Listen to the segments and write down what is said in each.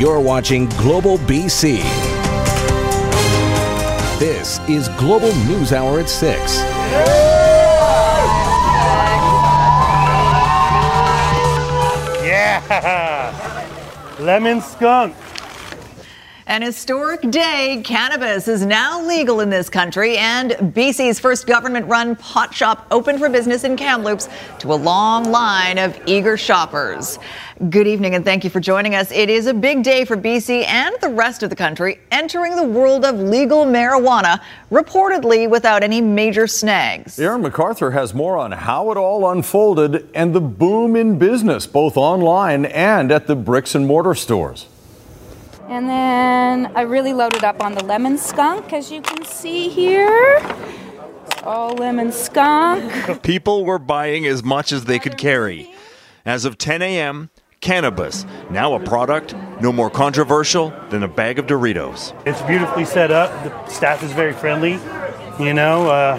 You're watching Global BC. This is Global News Hour at 6. Yeah! Lemon skunk. An historic day. Cannabis is now legal in this country, and BC's first government run pot shop opened for business in Kamloops to a long line of eager shoppers. Good evening, and thank you for joining us. It is a big day for BC and the rest of the country entering the world of legal marijuana, reportedly without any major snags. Aaron McArthur has more on how it all unfolded and the boom in business, both online and at the bricks and mortar stores. And then I really loaded up on the lemon skunk, as you can see here. It's all lemon skunk. People were buying as much as they could carry. As of 10 a.m., cannabis, now a product no more controversial than a bag of Doritos. It's beautifully set up. The staff is very friendly. You know, uh,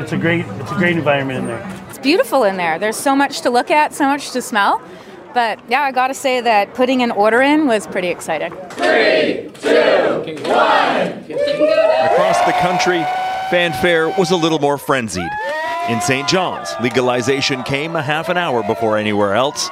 it's a great it's a great environment in there. It's beautiful in there. There's so much to look at, so much to smell. But yeah, I gotta say that putting an order in was pretty exciting. Three, two, one. Across the country, fanfare was a little more frenzied. In St. John's, legalization came a half an hour before anywhere else.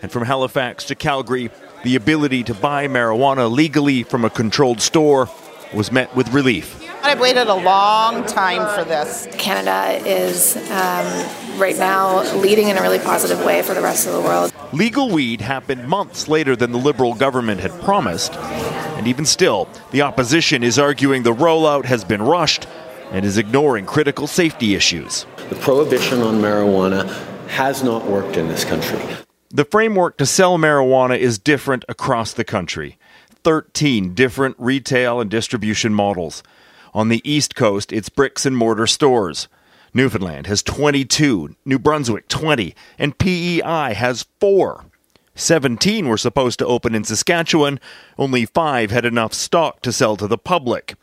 And from Halifax to Calgary, the ability to buy marijuana legally from a controlled store was met with relief. I've waited a long time for this. Canada is um, right now leading in a really positive way for the rest of the world. Legal weed happened months later than the Liberal government had promised. And even still, the opposition is arguing the rollout has been rushed and is ignoring critical safety issues. The prohibition on marijuana has not worked in this country. The framework to sell marijuana is different across the country 13 different retail and distribution models. On the East Coast, it's bricks and mortar stores. Newfoundland has 22, New Brunswick 20, and PEI has 4. 17 were supposed to open in Saskatchewan, only 5 had enough stock to sell to the public.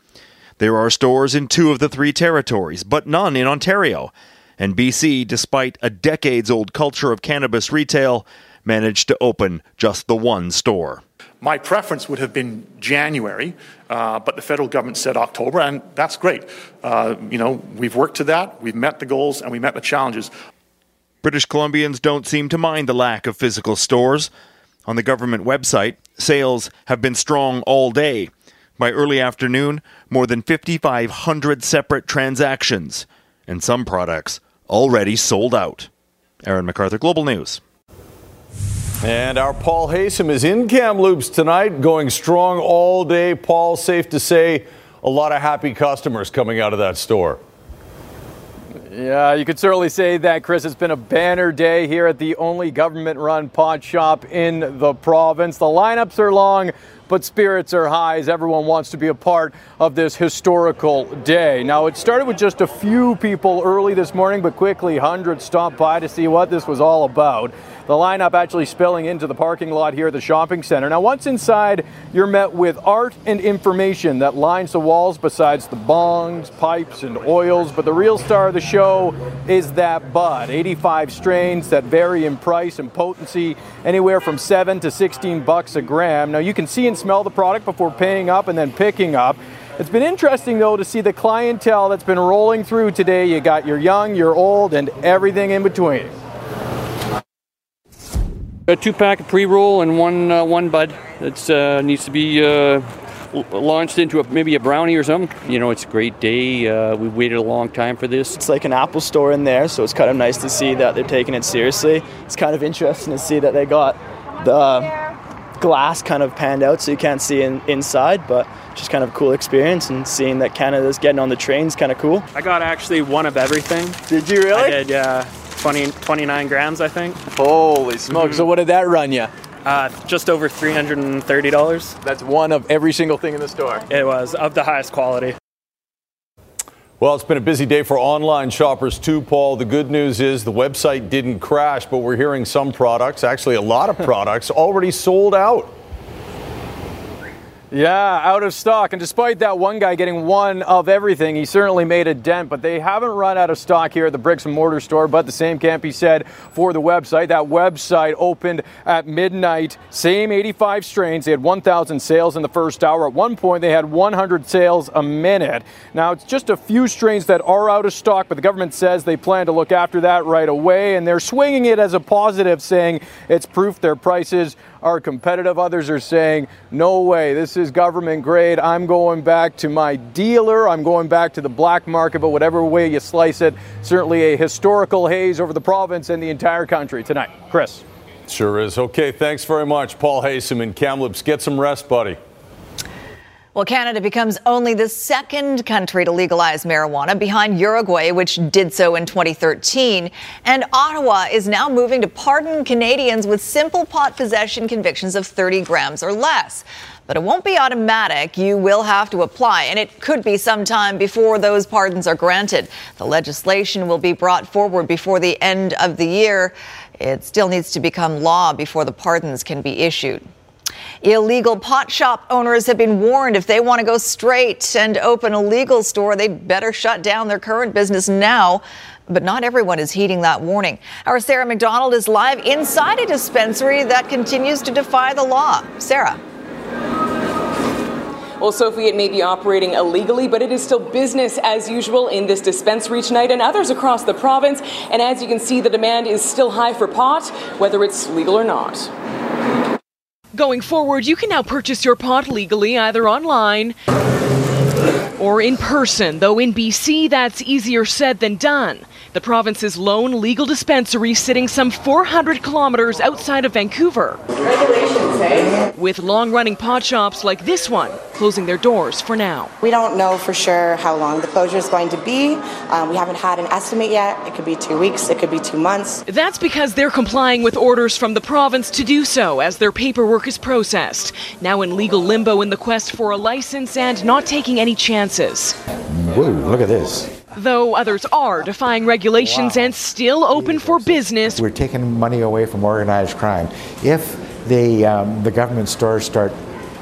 There are stores in two of the three territories, but none in Ontario. And BC, despite a decades old culture of cannabis retail, managed to open just the one store. My preference would have been January, uh, but the federal government said October, and that's great. Uh, you know, we've worked to that, we've met the goals, and we met the challenges. British Columbians don't seem to mind the lack of physical stores. On the government website, sales have been strong all day. By early afternoon, more than 5,500 separate transactions, and some products already sold out. Aaron McArthur, Global News. And our Paul Haysom is in Kamloops tonight, going strong all day. Paul, safe to say, a lot of happy customers coming out of that store. Yeah, you could certainly say that, Chris. It's been a banner day here at the only government run pot shop in the province. The lineups are long, but spirits are high as everyone wants to be a part of this historical day. Now, it started with just a few people early this morning, but quickly hundreds stopped by to see what this was all about. The lineup actually spilling into the parking lot here at the shopping center. Now, once inside, you're met with art and information that lines the walls besides the bongs, pipes, and oils. But the real star of the show is that bud. 85 strains that vary in price and potency, anywhere from 7 to 16 bucks a gram. Now, you can see and smell the product before paying up and then picking up. It's been interesting, though, to see the clientele that's been rolling through today. You got your young, your old, and everything in between. A two pack of pre roll and one uh, one bud that uh, needs to be uh, launched into a, maybe a brownie or something. You know, it's a great day. Uh, we waited a long time for this. It's like an Apple store in there, so it's kind of nice to see that they're taking it seriously. It's kind of interesting to see that they got the glass kind of panned out so you can't see in, inside, but just kind of a cool experience and seeing that Canada's getting on the trains kind of cool. I got actually one of everything. Did you really? I did, yeah. 20, 29 grams, I think. Holy smokes. Mm-hmm. So, what did that run you? Uh, just over $330. That's one of every single thing in the store. It was, of the highest quality. Well, it's been a busy day for online shoppers too, Paul. The good news is the website didn't crash, but we're hearing some products, actually a lot of products, already sold out. Yeah, out of stock. And despite that one guy getting one of everything, he certainly made a dent. But they haven't run out of stock here at the bricks and mortar store. But the same can't be said for the website. That website opened at midnight. Same 85 strains. They had 1,000 sales in the first hour. At one point, they had 100 sales a minute. Now, it's just a few strains that are out of stock, but the government says they plan to look after that right away. And they're swinging it as a positive, saying it's proof their prices are competitive. Others are saying, no way, this is government grade. I'm going back to my dealer. I'm going back to the black market, but whatever way you slice it, certainly a historical haze over the province and the entire country tonight. Chris. Sure is. Okay, thanks very much, Paul Haysom in Kamloops. Get some rest, buddy. Well, Canada becomes only the second country to legalize marijuana behind Uruguay, which did so in 2013. And Ottawa is now moving to pardon Canadians with simple pot possession convictions of 30 grams or less. But it won't be automatic. You will have to apply, and it could be some time before those pardons are granted. The legislation will be brought forward before the end of the year. It still needs to become law before the pardons can be issued. Illegal pot shop owners have been warned if they want to go straight and open a legal store, they better shut down their current business now. But not everyone is heeding that warning. Our Sarah McDonald is live inside a dispensary that continues to defy the law. Sarah. Well, Sophie, it may be operating illegally, but it is still business as usual in this dispensary tonight and others across the province. And as you can see, the demand is still high for pot, whether it's legal or not. Going forward, you can now purchase your pot legally either online or in person, though in BC that's easier said than done. The province's lone legal dispensary sitting some 400 kilometers outside of Vancouver. Regulations, With long running pot shops like this one closing their doors for now. We don't know for sure how long the closure is going to be. Um, we haven't had an estimate yet. It could be two weeks, it could be two months. That's because they're complying with orders from the province to do so as their paperwork is processed. Now in legal limbo in the quest for a license and not taking any chances. Whoa, look at this. Though others are defying regulations wow. and still open for business. We're taking money away from organized crime. If the, um, the government stores start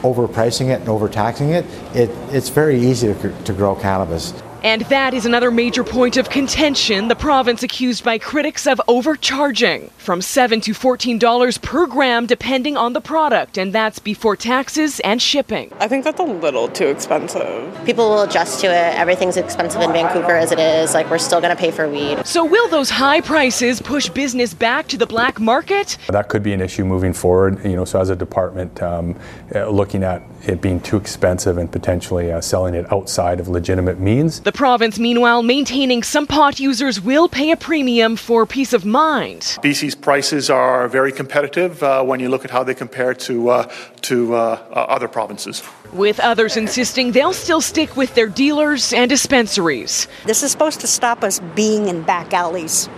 overpricing it and overtaxing it, it it's very easy to, to grow cannabis. And that is another major point of contention. The province accused by critics of overcharging from 7 to $14 per gram, depending on the product, and that's before taxes and shipping. I think that's a little too expensive. People will adjust to it. Everything's expensive in Vancouver as it is. Like, we're still going to pay for weed. So, will those high prices push business back to the black market? That could be an issue moving forward. You know, so as a department, um, uh, looking at it being too expensive and potentially uh, selling it outside of legitimate means. The province, meanwhile, maintaining some pot users will pay a premium for peace of mind. BC's prices are very competitive uh, when you look at how they compare to uh, to uh, other provinces. With others insisting they'll still stick with their dealers and dispensaries. This is supposed to stop us being in back alleys,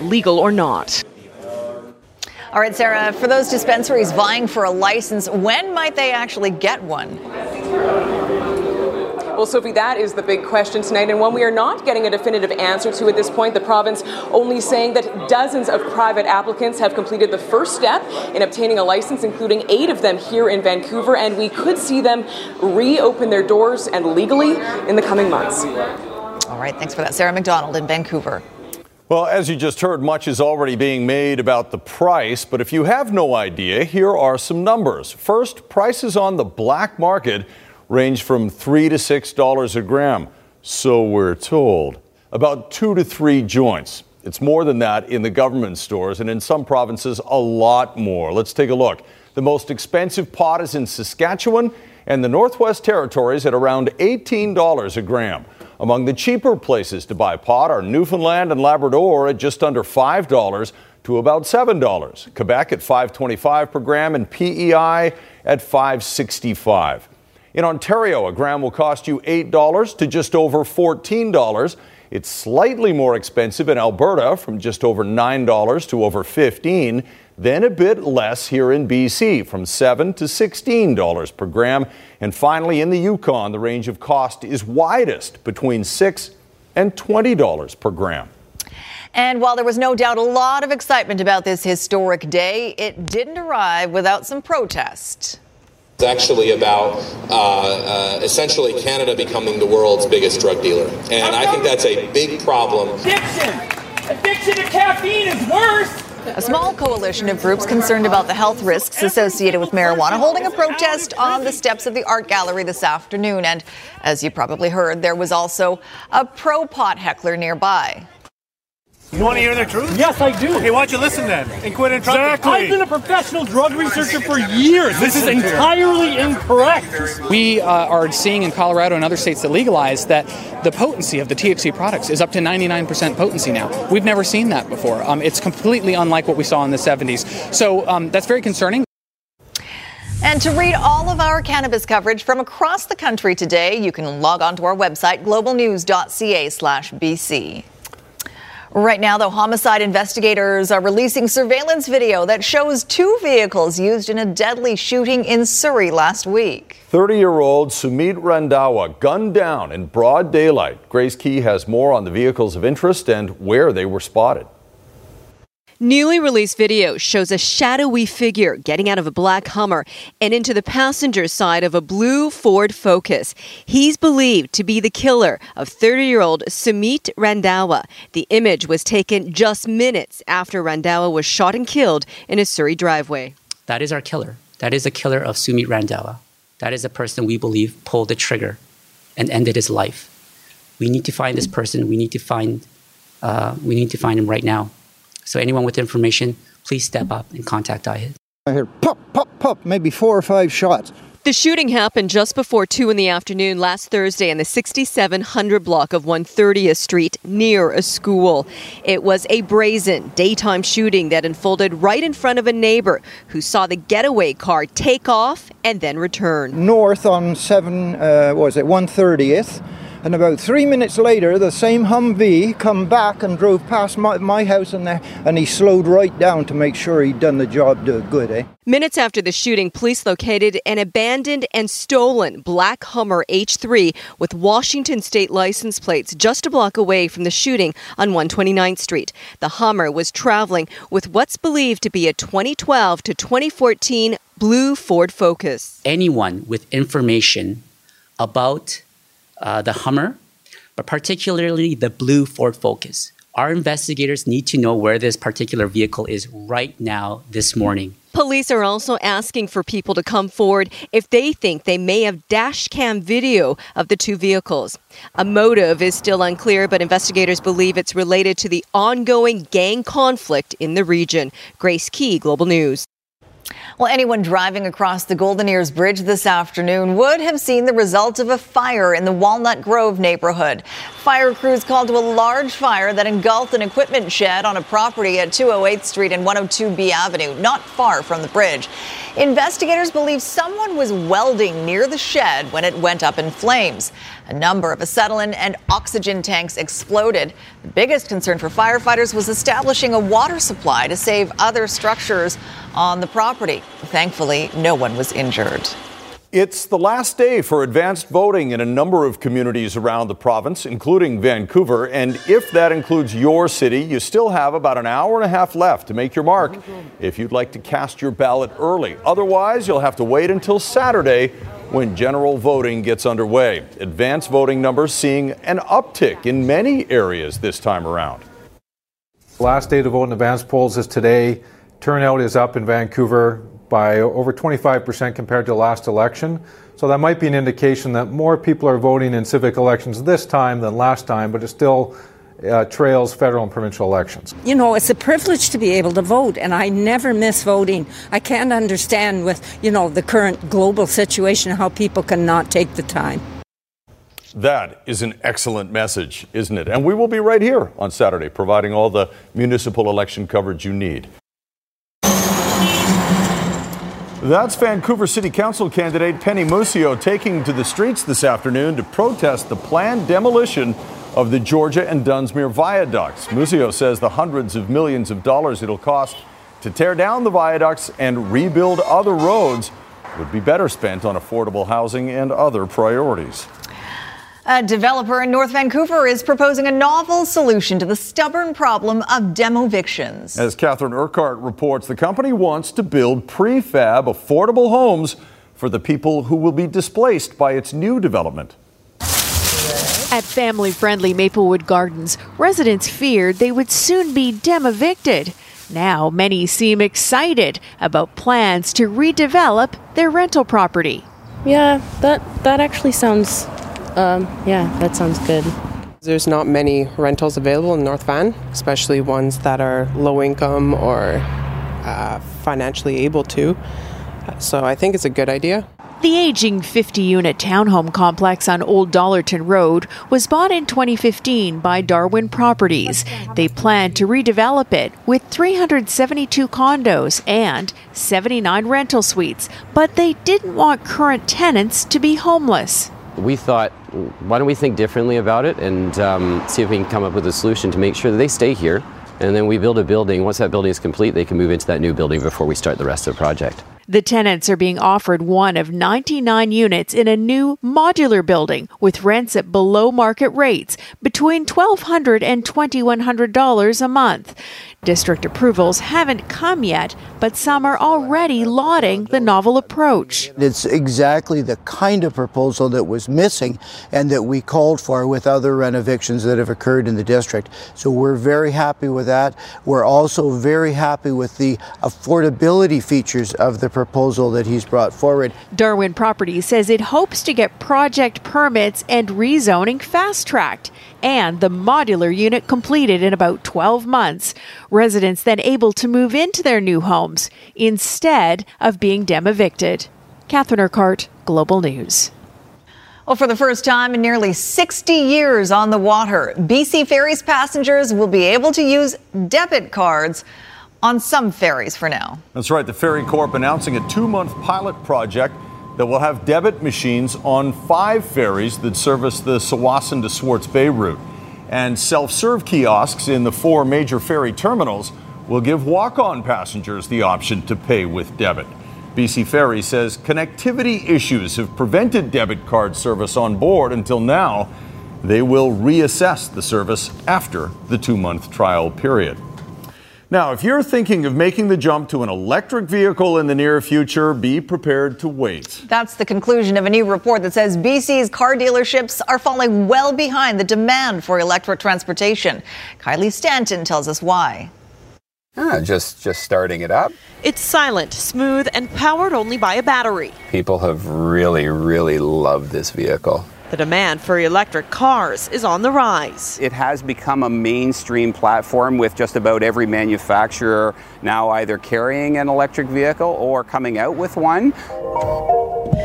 legal or not. All right, Sarah, for those dispensaries vying for a license, when might they actually get one? Well, Sophie, that is the big question tonight, and one we are not getting a definitive answer to at this point. The province only saying that dozens of private applicants have completed the first step in obtaining a license, including eight of them here in Vancouver, and we could see them reopen their doors and legally in the coming months. All right, thanks for that, Sarah McDonald in Vancouver. Well, as you just heard, much is already being made about the price, but if you have no idea, here are some numbers. First, prices on the black market range from 3 to $6 a gram, so we're told. About 2 to 3 joints. It's more than that in the government stores, and in some provinces, a lot more. Let's take a look. The most expensive pot is in Saskatchewan and the Northwest Territories at around $18 a gram. Among the cheaper places to buy pot are Newfoundland and Labrador at just under $5 to about $7, Quebec at 5.25 per gram and PEI at 5.65. In Ontario, a gram will cost you $8 to just over $14. It's slightly more expensive in Alberta from just over $9 to over 15 then a bit less here in BC from 7 to $16 per gram. And finally, in the Yukon, the range of cost is widest between 6 and $20 per gram. And while there was no doubt a lot of excitement about this historic day, it didn't arrive without some protest. It's actually about uh, uh, essentially Canada becoming the world's biggest drug dealer. And I think that's a big problem. Addiction! Addiction to caffeine is worse! A small coalition of groups concerned about the health risks associated with marijuana holding a protest on the steps of the art gallery this afternoon. And as you probably heard, there was also a pro pot heckler nearby. You want to hear the truth? Yes, I do. Okay, why don't you listen then and quit interrupting? Exactly. I've been a professional drug researcher for years. This is entirely incorrect. We uh, are seeing in Colorado and other states that legalize that the potency of the THC products is up to 99% potency now. We've never seen that before. Um, it's completely unlike what we saw in the 70s. So um, that's very concerning. And to read all of our cannabis coverage from across the country today, you can log on to our website, globalnews.ca/bc. Right now, though, homicide investigators are releasing surveillance video that shows two vehicles used in a deadly shooting in Surrey last week. 30 year old Sumit Randhawa gunned down in broad daylight. Grace Ke has more on the vehicles of interest and where they were spotted. Newly released video shows a shadowy figure getting out of a black Hummer and into the passenger side of a blue Ford Focus. He's believed to be the killer of 30 year old Sumit Randhawa. The image was taken just minutes after Randhawa was shot and killed in a Surrey driveway. That is our killer. That is the killer of Sumit Randhawa. That is the person we believe pulled the trigger and ended his life. We need to find this person. We need to find. Uh, we need to find him right now. So anyone with information, please step up and contact IHIT. I heard pop, pop, pop, maybe four or five shots. The shooting happened just before 2 in the afternoon last Thursday in the 6700 block of 130th Street near a school. It was a brazen daytime shooting that unfolded right in front of a neighbor who saw the getaway car take off and then return. North on 7, uh, what was it, 130th. And about three minutes later, the same Humvee come back and drove past my, my house and, there, and he slowed right down to make sure he'd done the job good, eh? Minutes after the shooting, police located an abandoned and stolen black Hummer H3 with Washington state license plates just a block away from the shooting on 129th Street. The Hummer was traveling with what's believed to be a 2012 to 2014 blue Ford Focus. Anyone with information about uh, the Hummer, but particularly the blue Ford Focus. Our investigators need to know where this particular vehicle is right now, this morning. Police are also asking for people to come forward if they think they may have dash cam video of the two vehicles. A motive is still unclear, but investigators believe it's related to the ongoing gang conflict in the region. Grace Ke, Global News. Well, anyone driving across the Golden Ears Bridge this afternoon would have seen the result of a fire in the Walnut Grove neighborhood. Fire crews called to a large fire that engulfed an equipment shed on a property at 208th Street and 102B Avenue, not far from the bridge. Investigators believe someone was welding near the shed when it went up in flames. A number of acetylene and oxygen tanks exploded. The biggest concern for firefighters was establishing a water supply to save other structures on the property. Thankfully, no one was injured. It's the last day for advanced voting in a number of communities around the province, including Vancouver. And if that includes your city, you still have about an hour and a half left to make your mark if you'd like to cast your ballot early. Otherwise, you'll have to wait until Saturday when general voting gets underway. Advanced voting numbers seeing an uptick in many areas this time around. Last day to vote in advance polls is today. Turnout is up in Vancouver by over 25% compared to last election. So that might be an indication that more people are voting in civic elections this time than last time, but it still uh, trails federal and provincial elections. You know, it's a privilege to be able to vote, and I never miss voting. I can't understand with, you know, the current global situation how people cannot take the time. That is an excellent message, isn't it? And we will be right here on Saturday providing all the municipal election coverage you need. That's Vancouver City Council candidate Penny Musio taking to the streets this afternoon to protest the planned demolition of the Georgia and Dunsmuir viaducts. Musio says the hundreds of millions of dollars it'll cost to tear down the viaducts and rebuild other roads would be better spent on affordable housing and other priorities. A developer in North Vancouver is proposing a novel solution to the stubborn problem of demovictions. As Catherine Urquhart reports, the company wants to build prefab affordable homes for the people who will be displaced by its new development. At family friendly Maplewood Gardens, residents feared they would soon be dem evicted. Now, many seem excited about plans to redevelop their rental property. Yeah, that that actually sounds. Um, yeah, that sounds good. There's not many rentals available in North Van, especially ones that are low income or uh, financially able to. So I think it's a good idea. The aging 50 unit townhome complex on Old Dollarton Road was bought in 2015 by Darwin Properties. They plan to redevelop it with 372 condos and 79 rental suites, but they didn't want current tenants to be homeless. We thought, why don't we think differently about it and um, see if we can come up with a solution to make sure that they stay here. And then we build a building. Once that building is complete, they can move into that new building before we start the rest of the project. The tenants are being offered one of 99 units in a new modular building with rents at below market rates between $1,200 and $2,100 a month. District approvals haven't come yet, but some are already lauding the novel approach. It's exactly the kind of proposal that was missing and that we called for with other renovictions that have occurred in the district. So we're very happy with that. We're also very happy with the affordability features of the proposal that he's brought forward. Darwin Properties says it hopes to get project permits and rezoning fast tracked and the modular unit completed in about 12 months. Residents then able to move into their new homes instead of being dem evicted. Catherine Urquhart, Global News. Well, for the first time in nearly 60 years on the water, BC Ferries passengers will be able to use debit cards on some ferries for now. That's right. The Ferry Corp announcing a two month pilot project that will have debit machines on five ferries that service the Tsawwassen to Swartz Bay route. And self serve kiosks in the four major ferry terminals will give walk on passengers the option to pay with debit. BC Ferry says connectivity issues have prevented debit card service on board until now. They will reassess the service after the two month trial period. Now, if you're thinking of making the jump to an electric vehicle in the near future, be prepared to wait. That's the conclusion of a new report that says BC's car dealerships are falling well behind the demand for electric transportation. Kylie Stanton tells us why. Ah, just just starting it up. It's silent, smooth, and powered only by a battery. People have really, really loved this vehicle. The demand for electric cars is on the rise. It has become a mainstream platform with just about every manufacturer now either carrying an electric vehicle or coming out with one.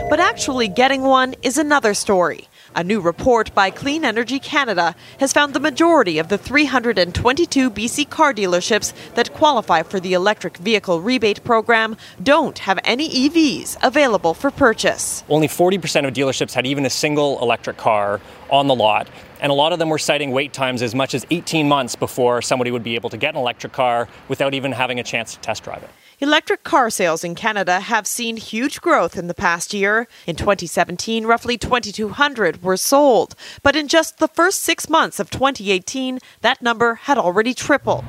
But actually getting one is another story. A new report by Clean Energy Canada has found the majority of the 322 BC car dealerships that qualify for the electric vehicle rebate program don't have any EVs available for purchase. Only 40% of dealerships had even a single electric car on the lot. And a lot of them were citing wait times as much as 18 months before somebody would be able to get an electric car without even having a chance to test drive it. Electric car sales in Canada have seen huge growth in the past year. In 2017, roughly 2,200 were sold. But in just the first six months of 2018, that number had already tripled.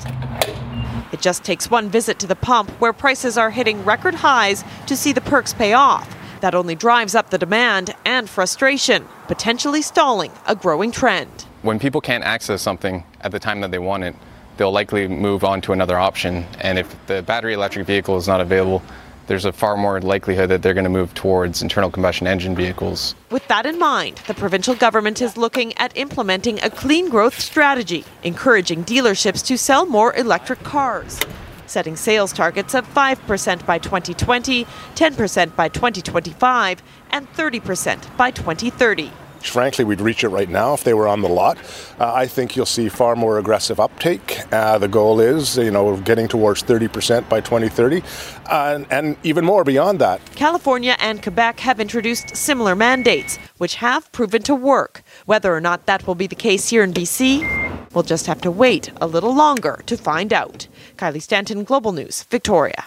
It just takes one visit to the pump where prices are hitting record highs to see the perks pay off. That only drives up the demand and frustration, potentially stalling a growing trend. When people can't access something at the time that they want it, they'll likely move on to another option. And if the battery electric vehicle is not available, there's a far more likelihood that they're going to move towards internal combustion engine vehicles. With that in mind, the provincial government is looking at implementing a clean growth strategy, encouraging dealerships to sell more electric cars. Setting sales targets of 5% by 2020, 10% by 2025, and 30% by 2030. Frankly, we'd reach it right now if they were on the lot. Uh, I think you'll see far more aggressive uptake. Uh, the goal is, you know, getting towards 30% by 2030, uh, and, and even more beyond that. California and Quebec have introduced similar mandates, which have proven to work. Whether or not that will be the case here in BC, we'll just have to wait a little longer to find out. Kylie Stanton, Global News, Victoria.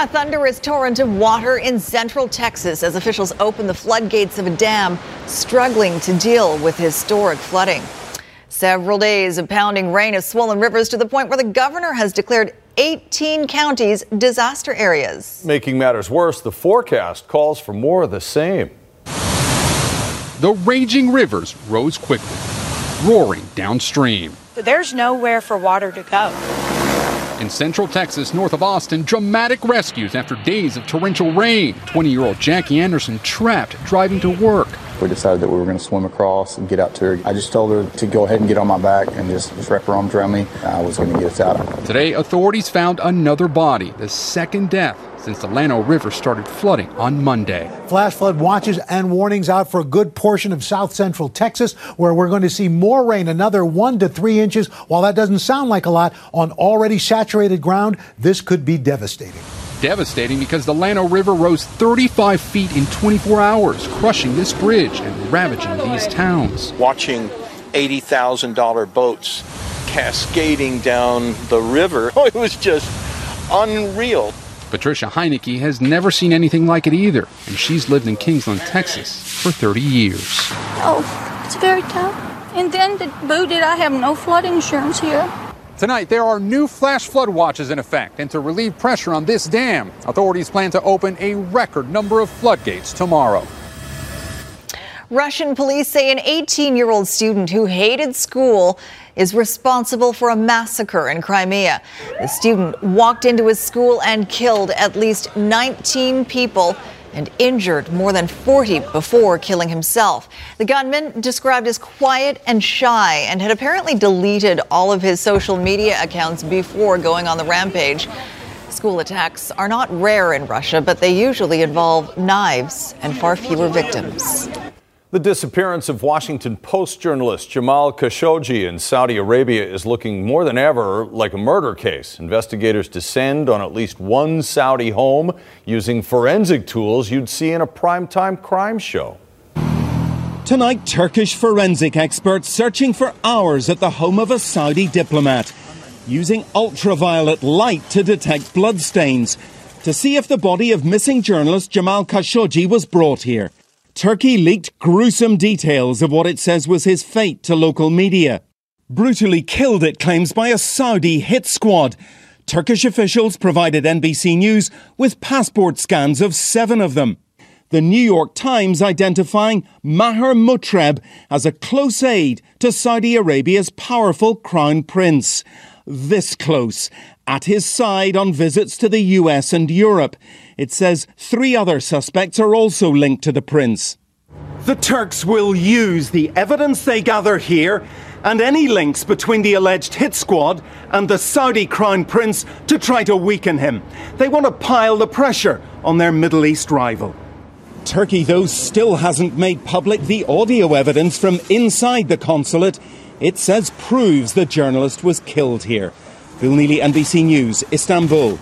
A thunderous torrent of water in central Texas as officials open the floodgates of a dam struggling to deal with historic flooding. Several days of pounding rain have swollen rivers to the point where the governor has declared 18 counties disaster areas. Making matters worse, the forecast calls for more of the same. The raging rivers rose quickly, roaring downstream. There's nowhere for water to go. In central Texas, north of Austin, dramatic rescues after days of torrential rain. 20 year old Jackie Anderson trapped driving to work. We decided that we were going to swim across and get out to her. I just told her to go ahead and get on my back and just, just wrap her arms around me. I was going to get us out. Today, authorities found another body, the second death since the Llano River started flooding on Monday. Flash flood watches and warnings out for a good portion of south central Texas, where we're going to see more rain, another one to three inches. While that doesn't sound like a lot on already saturated ground, this could be devastating. Devastating because the Llano River rose 35 feet in 24 hours, crushing this bridge and ravaging these towns. Watching $80,000 boats cascading down the river, oh, it was just unreal. Patricia Heineke has never seen anything like it either, and she's lived in Kingsland, Texas for 30 years. Oh, it's very tough. And then to boot it, I have no flood insurance here. Tonight, there are new flash flood watches in effect, and to relieve pressure on this dam, authorities plan to open a record number of floodgates tomorrow. Russian police say an 18 year old student who hated school is responsible for a massacre in Crimea. The student walked into his school and killed at least 19 people and injured more than 40 before killing himself. The gunman, described as quiet and shy, and had apparently deleted all of his social media accounts before going on the rampage. School attacks are not rare in Russia, but they usually involve knives and far fewer victims. The disappearance of Washington Post journalist Jamal Khashoggi in Saudi Arabia is looking more than ever like a murder case. Investigators descend on at least one Saudi home using forensic tools you'd see in a primetime crime show. Tonight, Turkish forensic experts searching for hours at the home of a Saudi diplomat, using ultraviolet light to detect bloodstains to see if the body of missing journalist Jamal Khashoggi was brought here. Turkey leaked gruesome details of what it says was his fate to local media. Brutally killed, it claims, by a Saudi hit squad. Turkish officials provided NBC News with passport scans of seven of them. The New York Times identifying Maher Mutreb as a close aide to Saudi Arabia's powerful crown prince. This close, at his side on visits to the US and Europe. It says three other suspects are also linked to the prince. The Turks will use the evidence they gather here and any links between the alleged hit squad and the Saudi crown prince to try to weaken him. They want to pile the pressure on their Middle East rival. Turkey, though, still hasn't made public the audio evidence from inside the consulate. It says proves the journalist was killed here. Neely, NBC News, Istanbul.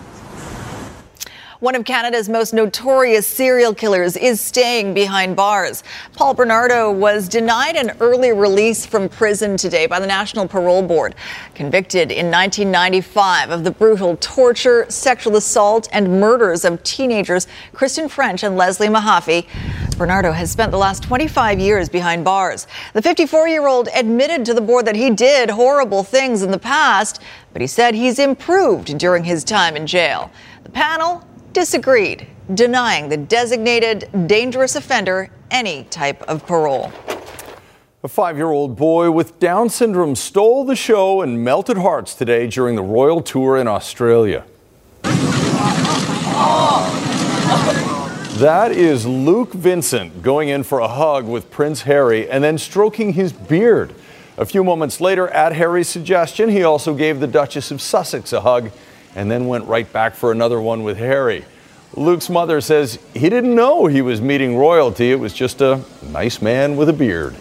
One of Canada's most notorious serial killers is staying behind bars. Paul Bernardo was denied an early release from prison today by the National Parole Board. Convicted in 1995 of the brutal torture, sexual assault, and murders of teenagers Kristen French and Leslie Mahaffy, Bernardo has spent the last 25 years behind bars. The 54 year old admitted to the board that he did horrible things in the past, but he said he's improved during his time in jail. The panel disagreed, denying the designated dangerous offender any type of parole. A five year old boy with Down syndrome stole the show and melted hearts today during the royal tour in Australia. That is Luke Vincent going in for a hug with Prince Harry and then stroking his beard. A few moments later, at Harry's suggestion, he also gave the Duchess of Sussex a hug and then went right back for another one with Harry. Luke's mother says he didn't know he was meeting royalty. It was just a nice man with a beard.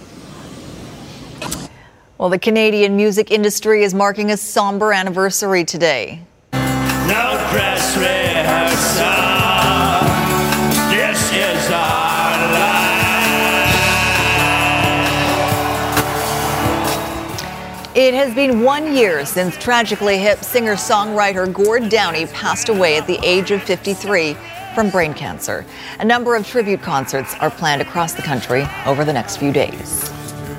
Well, the Canadian music industry is marking a somber anniversary today. It has been one year since Tragically Hip singer songwriter Gord Downie passed away at the age of 53 from brain cancer. A number of tribute concerts are planned across the country over the next few days.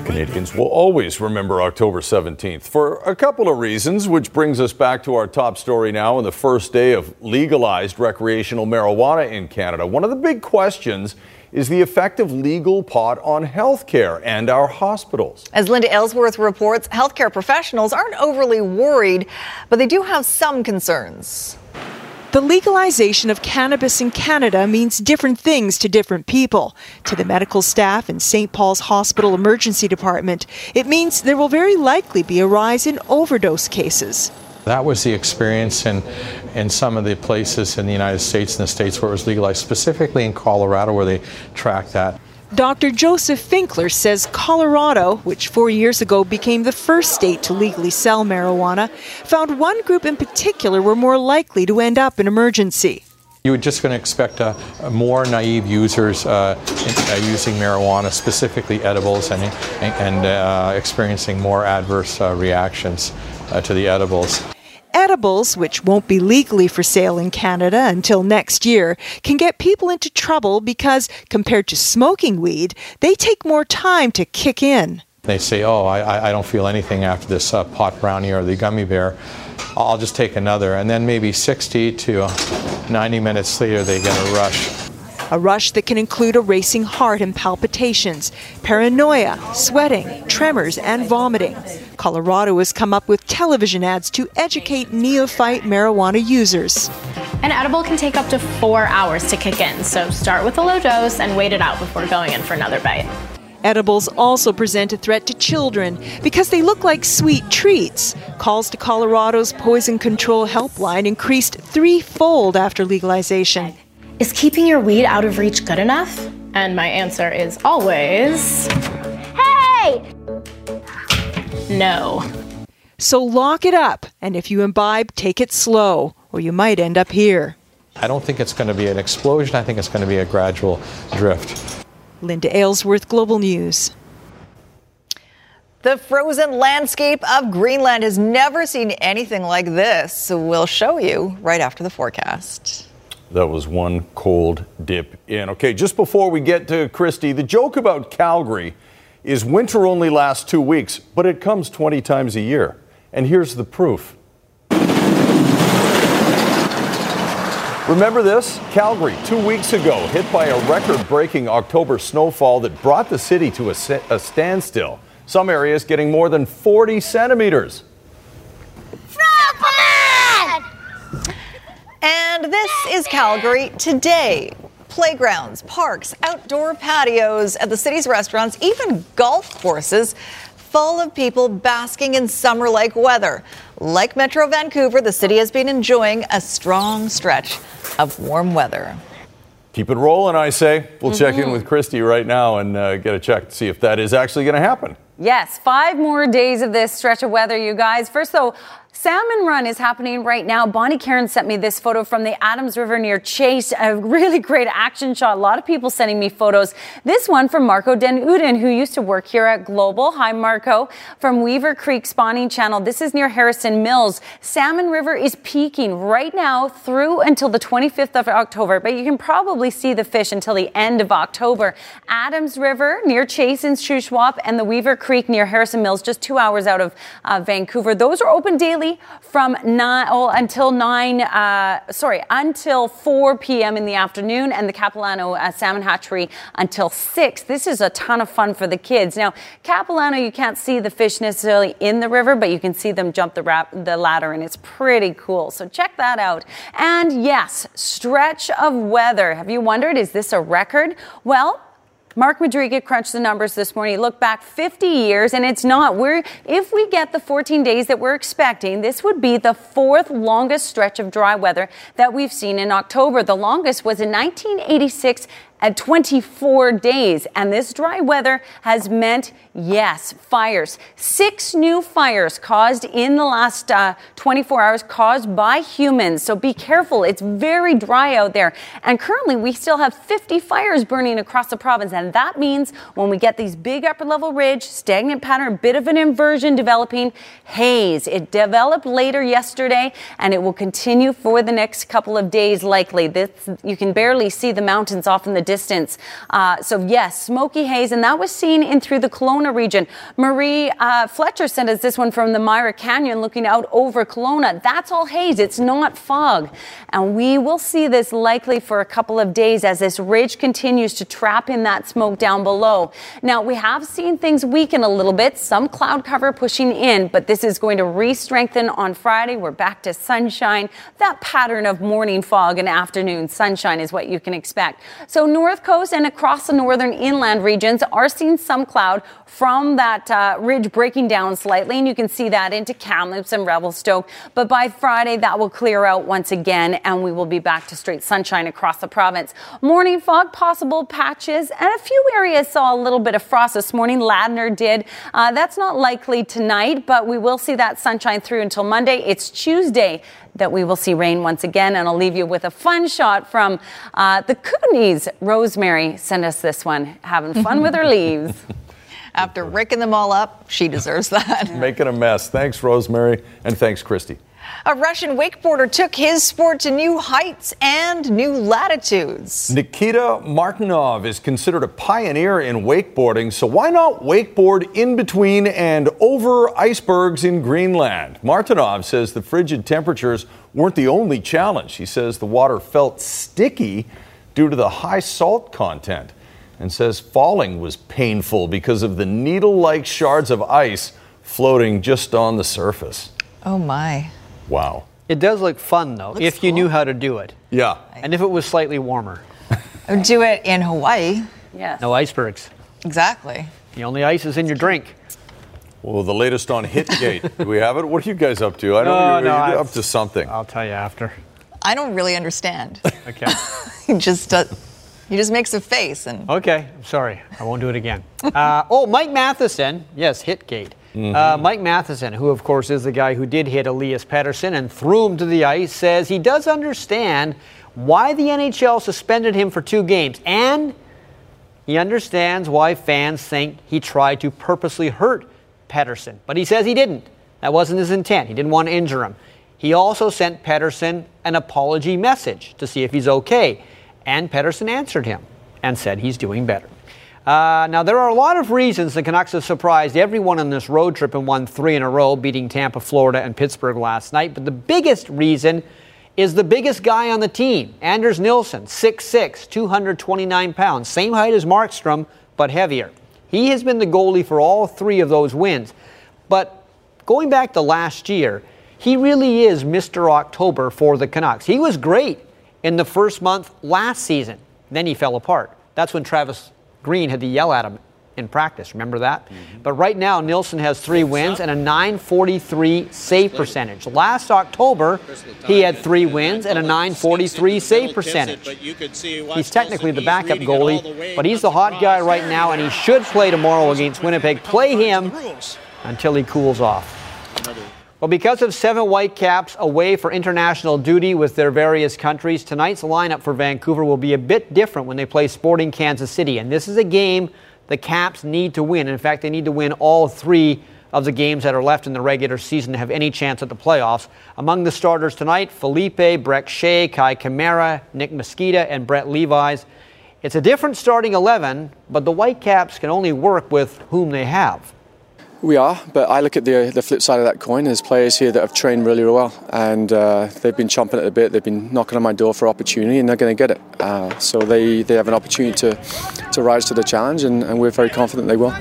Canadians will always remember October 17th for a couple of reasons, which brings us back to our top story now on the first day of legalized recreational marijuana in Canada. One of the big questions is the effect of legal pot on healthcare and our hospitals. As Linda Aylesworth reports, healthcare professionals aren't overly worried, but they do have some concerns. The legalization of cannabis in Canada means different things to different people. To the medical staff in St. Paul's Hospital Emergency Department, it means there will very likely be a rise in overdose cases. That was the experience in, in some of the places in the United States and the states where it was legalized, specifically in Colorado, where they track that. Dr. Joseph Finkler says Colorado, which four years ago became the first state to legally sell marijuana, found one group in particular were more likely to end up in emergency. You were just going to expect uh, more naive users uh, in, uh, using marijuana, specifically edibles, and, and, uh, experiencing more adverse uh, reactions uh, to the edibles. Edibles, which won't be legally for sale in Canada until next year, can get people into trouble because, compared to smoking weed, they take more time to kick in. They say, Oh, I, I don't feel anything after this uh, pot brownie or the gummy bear. I'll just take another. And then maybe 60 to 90 minutes later, they get a rush. A rush that can include a racing heart and palpitations, paranoia, sweating, tremors, and vomiting. Colorado has come up with television ads to educate neophyte marijuana users. An edible can take up to four hours to kick in, so start with a low dose and wait it out before going in for another bite. Edibles also present a threat to children because they look like sweet treats. Calls to Colorado's poison control helpline increased threefold after legalization. Is keeping your weed out of reach good enough? And my answer is always Hey! No. So lock it up, and if you imbibe, take it slow, or you might end up here. I don't think it's going to be an explosion. I think it's going to be a gradual drift. Linda Aylesworth, Global News. The frozen landscape of Greenland has never seen anything like this. We'll show you right after the forecast. That was one cold dip in. Okay, just before we get to Kristi, the joke about Calgary is winter only lasts two weeks, but it comes 20 times a year. And here's the proof. Remember this? Calgary, two weeks ago, hit by a record breaking October snowfall that brought the city to a, a, standstill. Some areas getting more than 40 centimeters. And this is Calgary today. Playgrounds, parks, outdoor patios at the city's restaurants, even golf courses full of people basking in summer like weather. Like Metro Vancouver, the city has been enjoying a strong stretch of warm weather. Keep it rolling, I say. We'll mm-hmm. check in with Kristi right now and uh, get a check to see if that is actually going to happen. Yes, five more days of this stretch of weather, you guys. First, though, Salmon Run is happening right now. Bonnie Karen sent me this photo from the Adams River near Chase. A really great action shot. A lot of people sending me photos. This one from Marco Den Uden, who used to work here at Global. Hi, Marco. From Weaver Creek Spawning Channel. This is near Harrison Mills. Salmon River is peaking right now through until the 25th of October, but you can probably see the fish until the end of October. Adams River near Chase and Shuswap and the Weaver Creek near Harrison Mills, just two hours out of uh, Vancouver. Those are open daily from 9 oh, until 9, uh, sorry, until 4 p.m. in the afternoon, and the Capilano uh, Salmon Hatchery until 6. This is a ton of fun for the kids. Now, Capilano, you can't see the fish necessarily in the river, but you can see them jump the, rap- the ladder, and it's pretty cool. So check that out. And yes, stretch of weather. Have you wondered, is this a record? Well, Mark Madryga crunched the numbers this morning. Look back 50 years, and it's not. We're if we get the 14 days that we're expecting, this would be the fourth longest stretch of dry weather that we've seen in October. The longest was in 1986 at 24 days. And this dry weather has meant, yes, fires. Six new fires caused in the last uh, 24 hours caused by humans. So be careful. It's very dry out there. And currently, we still have 50 fires burning across the province. And that means when we get these big upper level ridge, stagnant pattern, bit of an inversion developing, haze. It developed later yesterday and it will continue for the next couple of days likely. This, you can barely see the mountains off in the distance. Uh, so, yes, smoky haze, and that was seen in through the Kelowna region. Marie uh, Fletcher sent us this one from the Myra Canyon looking out over Kelowna. That's all haze, it's not fog. And we will see this likely for a couple of days as this ridge continues to trap in that smoke down below. Now, we have seen things weaken a little bit, some cloud cover pushing in, but this is going to re strengthen on Friday. We're back to sunshine. That pattern of morning fog and afternoon sunshine is what you can expect. So, North Coast and across the northern inland regions are seeing some cloud from that uh, ridge breaking down slightly, and you can see that into Kamloops and Revelstoke. But by Friday, that will clear out once again, and we will be back to straight sunshine across the province. Morning fog, possible patches, and a few areas saw a little bit of frost this morning. Ladner did. Uh, that's not likely tonight, but we will see that sunshine through until Monday. It's Tuesday that we will see rain once again. And I'll leave you with a fun shot from uh, the Kootenays. Rosemary sent us this one, having fun with her leaves. After raking them all up, she deserves that. Making a mess. Thanks, Rosemary, and thanks, Kristi. A Russian wakeboarder took his sport to new heights and new latitudes. Nikita Martyanov is considered a pioneer in wakeboarding, so why not wakeboard in between and over icebergs in Greenland? Martyanov says the frigid temperatures weren't the only challenge. He says the water felt sticky due to the high salt content and says falling was painful because of the needle like shards of ice floating just on the surface. Oh my. Wow. It does look fun though, Looks if you cool. knew how to do it. Yeah. And if it was slightly warmer. Do it in Hawaii. Yes. No icebergs. Exactly. The only ice is in your drink. Well, the latest on Hitgate. Do we have it? What are you guys up to? I know No, you're, no, you're I- up to something. I'll tell you after. I don't really understand. Okay. he just does, he just makes a face and Okay, I'm sorry. I won't do it again. Uh, oh, Mike Matheson. Yes, Hitgate. Uh, Mike Matheson, who of course is the guy who did hit Elias Pettersson and threw him to the ice, says he does understand why the NHL suspended him for two games, and he understands why fans think he tried to purposely hurt Pettersson. But he says he didn't. That wasn't his intent. He didn't want to injure him. He also sent Pettersson an apology message to see if he's okay. And Pettersson answered him and said he's doing better. Uh, now, there are a lot of reasons the Canucks have surprised everyone on this road trip and won three in a row, beating Tampa, Florida, and Pittsburgh last night. But the biggest reason is the biggest guy on the team, Anders Nilsson, 6'6, 229 pounds, same height as Markstrom, but heavier. He has been the goalie for all three of those wins. But going back to last year, he really is Mr. October for the Canucks. He was great in the first month last season. Then he fell apart. That's when Travis Green had to yell at him in practice. Remember that? But right now, Nilsson has three wins and a 943 save percentage. Last October, he had three wins and a 943 save percentage. He's technically the backup goalie, but he's the hot guy right now, and he should play tomorrow against Winnipeg. Play him until he cools off. Well, because of seven Whitecaps away for international duty with their various countries, tonight's lineup for Vancouver will be a bit different when they play Sporting Kansas City. And this is a game the Caps need to win. In fact, they need to win all three of the games that are left in the regular season to have any chance at the playoffs. Among the starters tonight, Felipe, Brek Shea, Kei Kamara, Nick Mosquita, and Brett Levis. It's a different starting 11, but the Whitecaps can only work with whom they have. We are, but I look at the the flip side of that coin. There's players here that have trained really well, and uh, they've been chomping at the bit. They've been knocking on my door for opportunity, and they're going to get it. Uh, so they, they have an opportunity to to rise to the challenge, and, and we're very confident they will.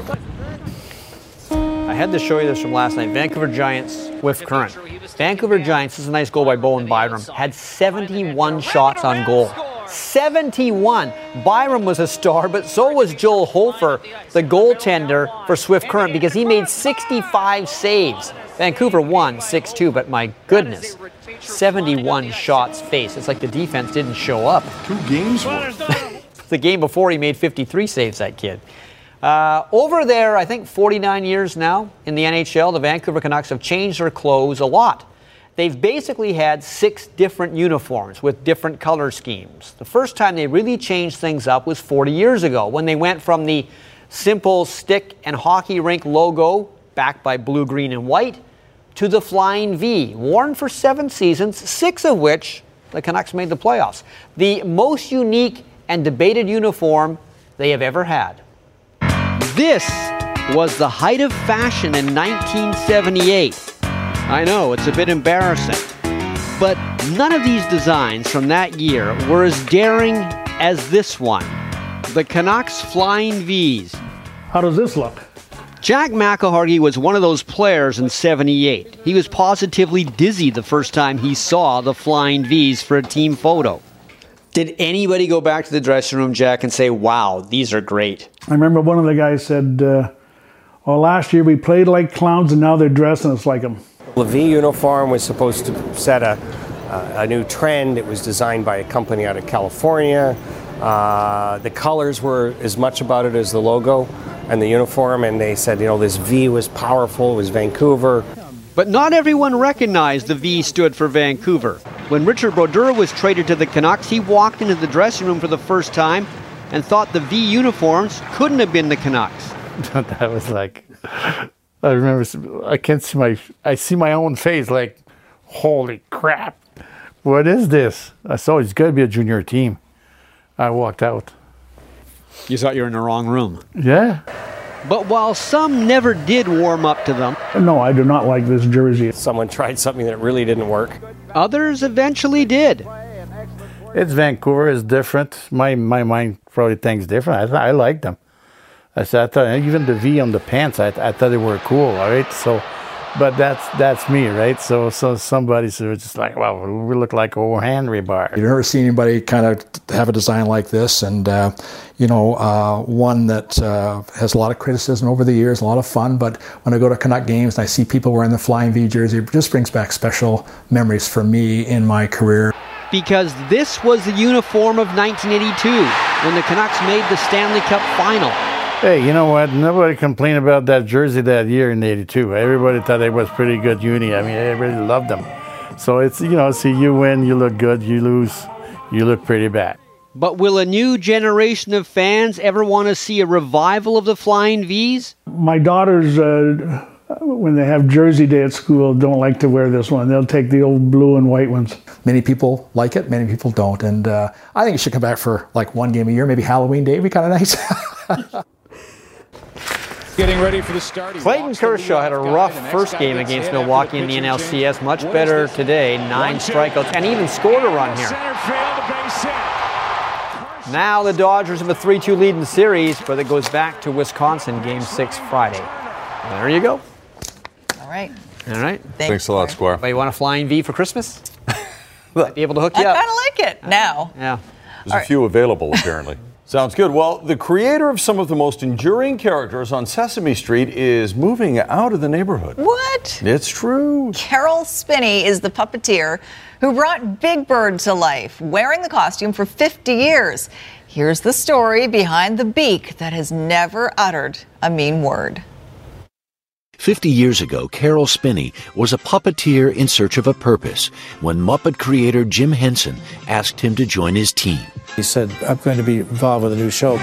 I had to show you this from last night. Vancouver Giants Swift Current. Vancouver Giants, this is a nice goal by Bowen Byram, had 71 shots on goal. 71. Byram was a star, but so was Joel Hofer, the goaltender for Swift Current, because he made 65 saves. Vancouver won 6 2, but my goodness, 71 shots faced. It's like the defense didn't show up. Two games worth. the game before he made 53 saves, that kid. Uh, over there, I think 49 years now in the NHL, the Vancouver Canucks have changed their clothes a lot. They've basically had six different uniforms with different color schemes. The first time they really changed things up was 40 years ago when they went from the simple stick and hockey rink logo, backed by blue, green, and white, to the Flying V, worn for seven seasons, six of which the Canucks made the playoffs. The most unique and debated uniform they have ever had. This was the height of fashion in 1978. I know, it's a bit embarrassing. But none of these designs from that year were as daring as this one the Canucks Flying V's. How does this look? Jack McIlhargey was one of those players in 78. He was positively dizzy the first time he saw the Flying V's for a team photo. Did anybody go back to the dressing room, Jack, and say, wow, these are great? I remember one of the guys said, uh, "Well, last year we played like clowns, and now they're dressing us like them." The V uniform was supposed to set a, uh, a new trend. It was designed by a company out of California. Uh, the colors were as much about it as the logo and the uniform, and they said, you know, this V was powerful, it was Vancouver. But not everyone recognized the V stood for Vancouver. When Richard Brodeur was traded to the Canucks, he walked into the dressing room for the first time and thought the V uniforms couldn't have been the Canucks. that was like, I remember, I can't see my, I see my own face like, holy crap, what is this? I saw it's got to be a junior team. I walked out. You thought you were in the wrong room. Yeah. But while some never did warm up to them, No, I do not like this jersey. Someone tried something that really didn't work. others eventually did. It's Vancouver. It's different. My my mind probably thinks different. I, I like them. I said I thought even the V on the pants. I, I thought they were cool. All right. So, but that's that's me, right? So so somebody said just like, wow, we look like old Henry bar. You've never seen anybody kind of have a design like this, and uh, you know, uh, one that uh, has a lot of criticism over the years, a lot of fun. But when I go to Canuck games and I see people wearing the Flying V jersey, it just brings back special memories for me in my career. Because this was the uniform of 1982 when the Canucks made the Stanley Cup final. Hey, you know what? Nobody complained about that jersey that year in '82. Everybody thought it was pretty good uni. I mean, everybody loved them. So it's you know, see, you win, you look good. You lose, you look pretty bad. But will a new generation of fans ever want to see a revival of the Flying V's? My daughters, uh, when they have Jersey Day at school, don't like to wear this one. They'll take the old blue and white ones. Many people like it, many people don't, and uh, I think it should come back for like one game a year, maybe Halloween Day would be kind of nice. Getting ready for the start. Clayton Kershaw had a rough first game against Milwaukee in the NLCS. Much better today, nine strikeouts, and even scored a run here. Now the Dodgers have a 3 2 lead in the series, but it goes back to Wisconsin, game six Friday. There you go. All right. All right. Thanks a lot, Squire. But you want a flying V for Christmas? Might be able to hook I you up. kind of like it now. Yeah. There's a few available, apparently. Sounds good. Well, the creator of some of the most enduring characters on Sesame Street is moving out of the neighborhood. What? It's true. Caroll Spinney is the puppeteer who brought Big Bird to life, wearing the costume for 50 years. Here's the story behind the beak that has never uttered a mean word. 50 years ago, Caroll Spinney was a puppeteer in search of a purpose when Muppet creator Jim Henson asked him to join his team. He said, I'm going to be involved with a new show.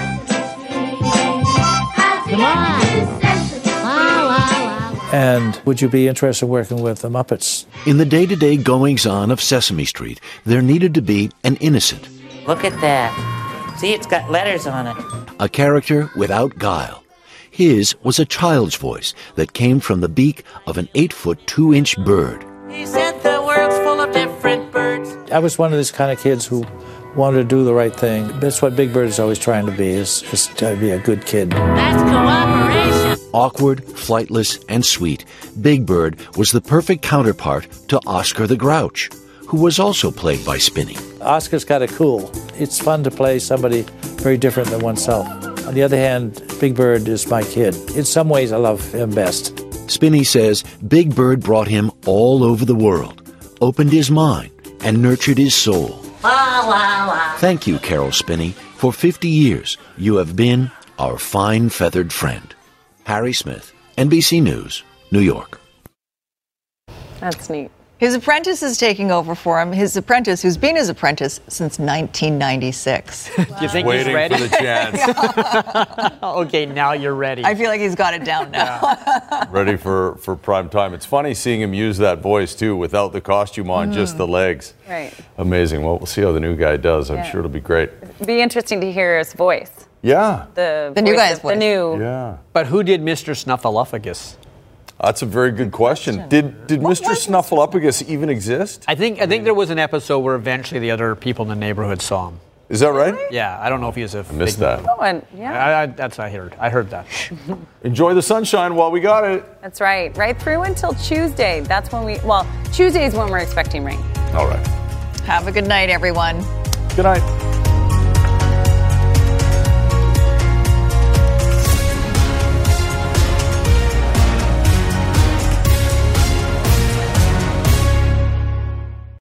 And would you be interested in working with the Muppets? In the day to day goings on of Sesame Street, there needed to be an innocent, Look at that. See, it's got letters on it. a character without guile. His was a child's voice that came from the beak of an 8 foot 2 inch bird. He said the world's full of different birds. I was one of these kind of kids who wanted to do the right thing. That's what Big Bird is always trying to be, is, is to be a good kid. That's cooperation. Awkward, flightless, and sweet, Big Bird was the perfect counterpart to Oscar the Grouch, who was also played by Spinney. Oscar's kind of cool. It's fun to play somebody very different than oneself. On the other hand, Big Bird is my kid. In some ways, I love him best. Spinney says Big Bird brought him all over the world, opened his mind, and nurtured his soul. Wow, wow, wow. Thank you, Caroll Spinney. For 50 years, you have been our fine feathered friend. Harry Smith, NBC News, New York. That's neat. His apprentice is taking over for him. His apprentice, who's been his apprentice since 1996. Do you think Waiting he's ready? for the chance. okay, now you're ready. I feel like he's got it down now. Ready for, for prime time. It's funny seeing him use that voice too without the costume on, just Mm. the legs. Right. Amazing. Well, we'll see how the new guy does. I'm Yeah. sure it'll be great. Be interesting to hear his voice. Yeah. The, The new guy's voice. The new. Yeah. But who did Mr. Snuffleupagus? That's a very good question. Did did Mr. Snuffleupagus even exist? I think I think there was an episode where eventually the other people in the neighborhood saw him. Is that right? Yeah, I don't know if he was a. I missed that. Oh, and yeah, I, I, that's I heard. I heard that. Enjoy the sunshine while we got it. that's right. Right through until Tuesday. That's when we. Well, Tuesday is when we're expecting rain. All right. Have a good night, everyone. Good night.